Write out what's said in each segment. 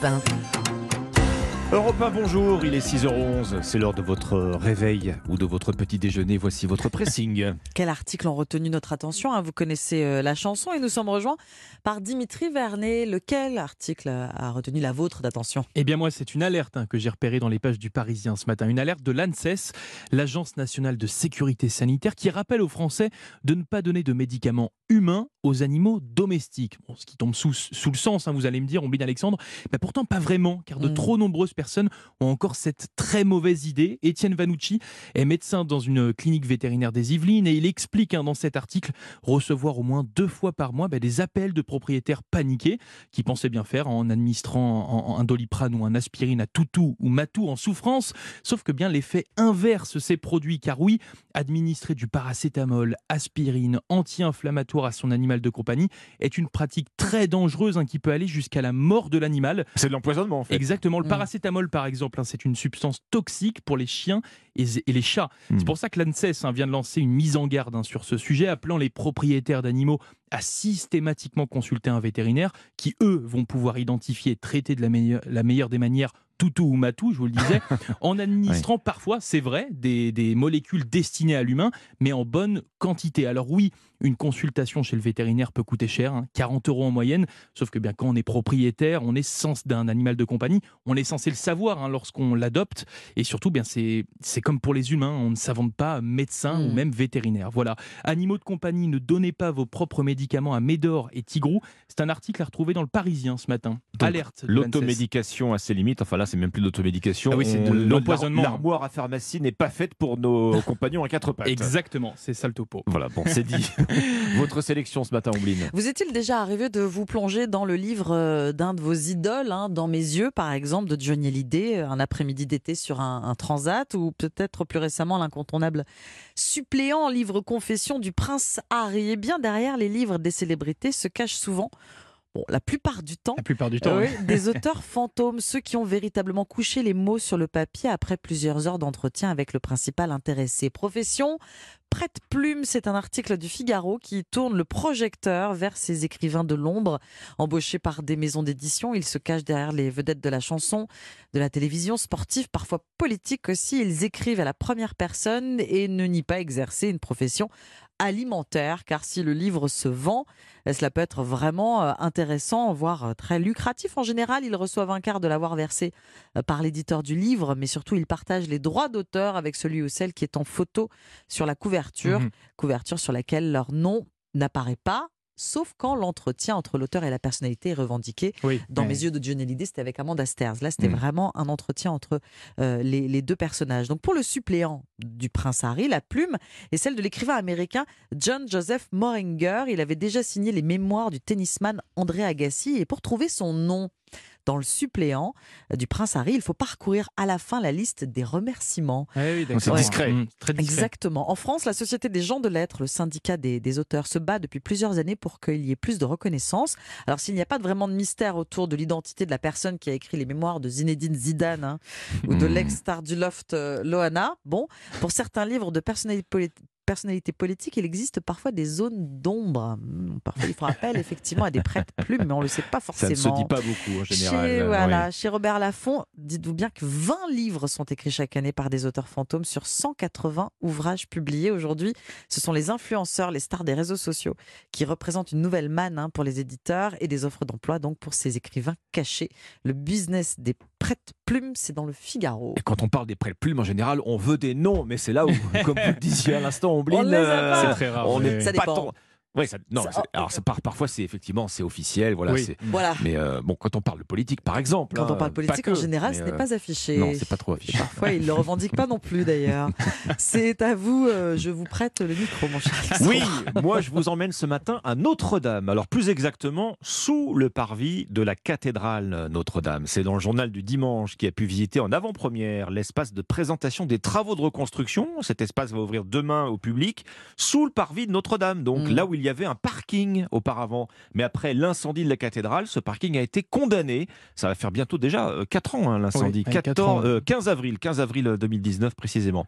Bump. Europe 1, bonjour, il est 6h11, c'est l'heure de votre réveil ou de votre petit déjeuner, voici votre pressing. Quels articles ont retenu notre attention hein Vous connaissez euh, la chanson et nous sommes rejoints par Dimitri Vernet. Lequel article a retenu la vôtre d'attention? Eh bien moi, c'est une alerte hein, que j'ai repérée dans les pages du Parisien ce matin. Une alerte de l'ANSES, l'Agence nationale de sécurité sanitaire, qui rappelle aux Français de ne pas donner de médicaments humains aux animaux domestiques. Bon, ce qui tombe sous, sous le sens, hein, vous allez me dire, Ombline Alexandre, mais pourtant pas vraiment, car de Mm. trop nombreuses personnes ont encore cette très mauvaise idée. Étienne Vanucci est médecin dans une clinique vétérinaire des Yvelines et il explique hein, dans cet article recevoir au moins deux fois par mois bah, des appels de propriétaires paniqués qui pensaient bien faire en administrant en- en un doliprane ou un aspirine à toutou ou matou en souffrance. Sauf que bien l'effet inverse ces produits, car oui, administrer du paracétamol, aspirine, anti-inflammatoire à son animal de compagnie est une pratique très dangereuse hein, qui peut aller jusqu'à la mort de l'animal. C'est de l'empoisonnement en fait. Exactement. Le Mm. Paracétamol, par exemple, hein, c'est une substance toxique pour les chiens et, et les chats. Mm. C'est pour ça que l'ANSES hein, vient de lancer une mise en garde hein, sur ce sujet, appelant les propriétaires d'animaux à systématiquement consulter un vétérinaire qui, eux, vont pouvoir identifier et traiter de la, meilleure- la meilleure des manières toutou ou matou, je vous le disais, en administrant parfois, c'est vrai, des, des molécules destinées à l'humain, mais en bonne quantité. Alors oui, une consultation chez le vétérinaire peut coûter cher, hein, 40 euros en moyenne, sauf que bien quand on est propriétaire, on est censé d'un animal de compagnie, on est censé le savoir hein, lorsqu'on l'adopte, et surtout, bien c'est comme pour les humains, on ne s'invente pas médecin ou Mm. même vétérinaire. Voilà. Animaux de compagnie, ne donnez pas vos propres médicaments à Médor et Tigrou. C'est un article à retrouver dans le Parisien ce matin. Alerte. L'automédication a ses limites, enfin là c'est même plus de l'automédication. Ah oui, c'est de l'empoisonnement. L'armoire à pharmacie n'est pas faite pour nos compagnons à quatre pattes. Exactement, c'est ça le topo. Voilà, bon, c'est dit. Votre sélection ce matin, Ombline. Vous est-il déjà arrivé de vous plonger dans le livre euh, d'un de vos idoles, hein, Dans mes yeux par exemple, de Johnny Hallyday, euh, un après-midi d'été sur un, un transat, ou peut-être plus récemment l'incontournable suppléant livre confession du prince Harry? Et bien derrière les livres des célébrités se cachent souvent, bon, la plupart du temps, La plupart du temps. oui, des auteurs fantômes, ceux qui ont véritablement couché les mots sur le papier après plusieurs heures d'entretien avec le principal intéressé. Profession prête-plume, c'est un article du Figaro qui tourne le projecteur vers ces écrivains de l'ombre, embauchés par des maisons d'édition. Ils se cachent derrière les vedettes de la chanson, de la télévision, sportive, parfois politique aussi. Ils écrivent à la première personne et ne nient pas exercer une profession alimentaire, car si le livre se vend, cela peut être vraiment euh, intéressant, voire euh, très lucratif. En général, ils reçoivent un quart de l'avoir versé euh, par l'éditeur du livre, mais surtout, ils partagent les droits d'auteur avec celui ou celle qui est en photo sur la couverture, Mhm. couverture sur laquelle leur nom n'apparaît pas. Sauf quand l'entretien entre l'auteur et la personnalité est revendiqué. Oui. Dans mes yeux de Johnny Hallyday, c'était avec Amanda Sters. Là, c'était Mm. vraiment un entretien entre euh, les, les deux personnages. Donc, pour le suppléant du prince Harry, la plume est celle de l'écrivain américain John Joseph Moringer. Il avait déjà signé les mémoires du tennisman André Agassi. Et pour trouver son nom dans le suppléant euh, du prince Harry, il faut parcourir à la fin la liste des remerciements. Ah oui, d'accord. C'est discret. Mmh, très discret. Exactement. En France, la Société des gens de lettres, le syndicat des, des auteurs, se bat depuis plusieurs années pour qu'il y ait plus de reconnaissance. Alors, s'il n'y a pas de vraiment de mystère autour de l'identité de la personne qui a écrit les mémoires de Zinedine Zidane hein, ou de Hmm. l'ex-star du loft euh, Loana, bon, pour certains livres de personnalité politique, personnalité politique, il existe parfois des zones d'ombre. Hmm, Parfois, ils font appel effectivement à des prêtres plumes, mais on ne le sait pas Ça forcément. ne se dit pas beaucoup en général. Chez, euh, voilà, oui. chez Robert Laffont, dites-vous bien que 20 livres sont écrits chaque année par des auteurs fantômes sur 180 ouvrages publiés. Aujourd'hui, ce sont les influenceurs, les stars des réseaux sociaux qui représentent une nouvelle manne hein, pour les éditeurs et des offres d'emploi donc pour ces écrivains cachés. Le business des prêtes plumes, c'est dans le Figaro. Et quand on parle des prêts plumes, en général, on veut des noms, mais c'est là où, comme vous le disiez à l'instant, On les a euh, pas. C'est très rare. on oui. Ça pas dépend. tant- Oui, ça- non, Ça- c'est- alors ça part, parfois c'est effectivement c'est officiel, voilà. Oui. c'est- Voilà. Mais euh, bon, quand on parle de politique, par exemple, Quand hein, on parle politique, en général, ce n'est euh, pas affiché. Non, c'est pas trop Et affiché. parfois, ils ne le revendiquent pas non plus d'ailleurs. C'est à vous, euh, je vous prête le micro, mon cher. Oui, moi je vous emmène ce matin à Notre-Dame. Alors plus exactement, sous le parvis de la cathédrale Notre-Dame. C'est dans le journal du dimanche qui a pu visiter en avant-première l'espace de présentation des travaux de reconstruction. Cet espace va ouvrir demain au public sous le parvis de Notre-Dame, donc Mm. là où il y a y avait un parking auparavant. Mais après l'incendie de la cathédrale, ce parking a été condamné. Ça va faire bientôt déjà 4 ans hein, l'incendie. Oui, ouais, quatre ans. 15 avril, 15 avril 2019 précisément.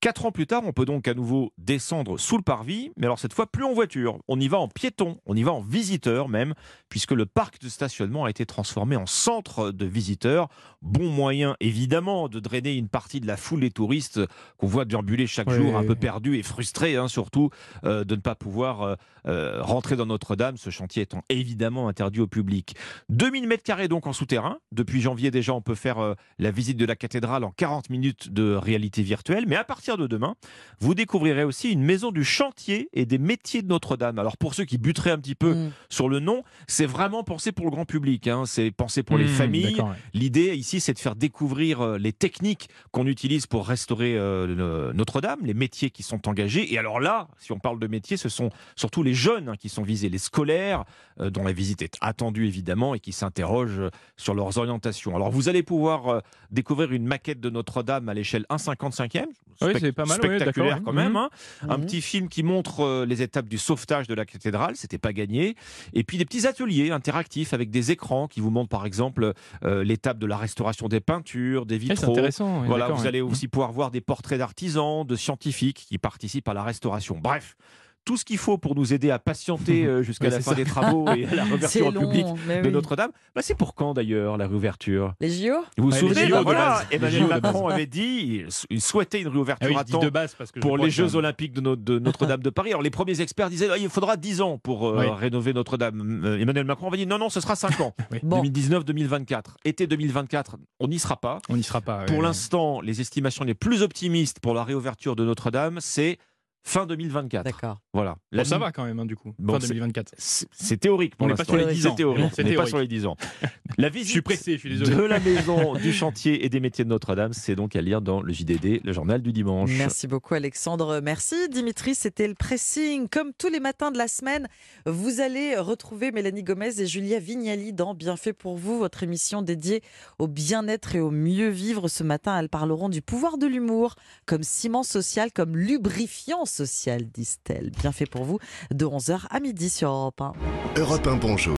4 ans plus tard, on peut donc à nouveau descendre sous le parvis, mais alors cette fois plus en voiture. On y va en piéton, on y va en visiteur même, puisque le parc de stationnement a été transformé en centre de visiteurs. Bon moyen évidemment de drainer une partie de la foule des touristes qu'on voit déambuler chaque jour, un peu perdus et frustrés hein, surtout euh, de ne pas pouvoir euh, euh, rentrer dans Notre-Dame, ce chantier étant évidemment interdit au public. 2000 mètres carrés donc en souterrain. Depuis janvier déjà, on peut faire euh, la visite de la cathédrale en 40 minutes de réalité virtuelle. Mais à partir de demain, vous découvrirez aussi une maison du chantier et des métiers de Notre-Dame. Alors pour ceux qui buteraient un petit peu Mm. sur le nom, c'est vraiment pensé pour le grand public. hein. C'est pensé pour les Mmh, familles. ouais. L'idée ici, c'est de faire découvrir euh, les techniques qu'on utilise pour restaurer euh, le- Notre-Dame, les métiers qui sont engagés. Et alors là, si on parle de métiers, ce sont surtout les jeunes hein, qui sont visés, les scolaires, euh, dont la visite est attendue évidemment et qui s'interrogent euh, sur leurs orientations. Alors vous allez pouvoir euh, découvrir une maquette de Notre-Dame à l'échelle 1,55e. Oui, Spec- c'est pas mal, spectaculaire quand même. Mhm. hein. Un Mhm. petit film qui montre les étapes du sauvetage de la cathédrale, c'était pas gagné. Et puis des petits ateliers interactifs avec des écrans qui vous montrent par exemple euh, l'étape de la restauration des peintures, des Ouais, c'est vitraux. intéressant. ouais, Voilà, d'accord, vous ouais. allez aussi pouvoir voir des portraits d'artisans, de scientifiques qui participent à la restauration. Bref, tout ce qu'il faut pour nous aider à patienter euh, jusqu'à la fin ça. des travaux et à la réouverture au long, public de oui. Notre-Dame. Bah, c'est pour quand d'ailleurs la réouverture? Les JO? Vous vous Ouais, souvenez bah, voilà, Emmanuel. Macron avait dit il- souhaitait une Ah réouverture oui, à temps de base parce que je pour les que- Jeux Olympiques de, Notre- de Notre-Dame de Paris. Alors les premiers experts disaient ah, il faudra 10 ans pour euh, Oui. rénover Notre-Dame. Euh, Emmanuel Macron avait dit non, non, ce sera 5 ans. Oui. Bon. 2019-2024. Été 2024, on n'y sera pas. On n'y sera pas. Pour l'instant, les estimations les plus optimistes pour la réouverture de Notre-Dame, c'est fin 2024. D'accord. Voilà. Bon, ça va quand même, hein, du coup. Bon, fin c'est- 2024. C'est théorique pour On n'est pas l'instant. sur les 10 C'est ans. théorique. On n'est pas sur les 10 ans. La visite Je suis pressé, je suis désolé. de la maison du chantier et des métiers de Notre-Dame, c'est donc à lire dans le JDD, le journal du dimanche. Merci beaucoup Alexandre. Merci Dimitri, c'était le pressing. Comme tous les matins de la semaine, vous allez retrouver Mélanie Gomez et Julia Vignali dans Bienfait pour vous, votre émission dédiée au bien-être et au mieux vivre. Ce matin, elles parleront du pouvoir de l'humour comme ciment social, comme lubrifiant social, disent-elles. Bienfait pour vous de 11h à midi sur Europe 1. Europe 1 Bonjour.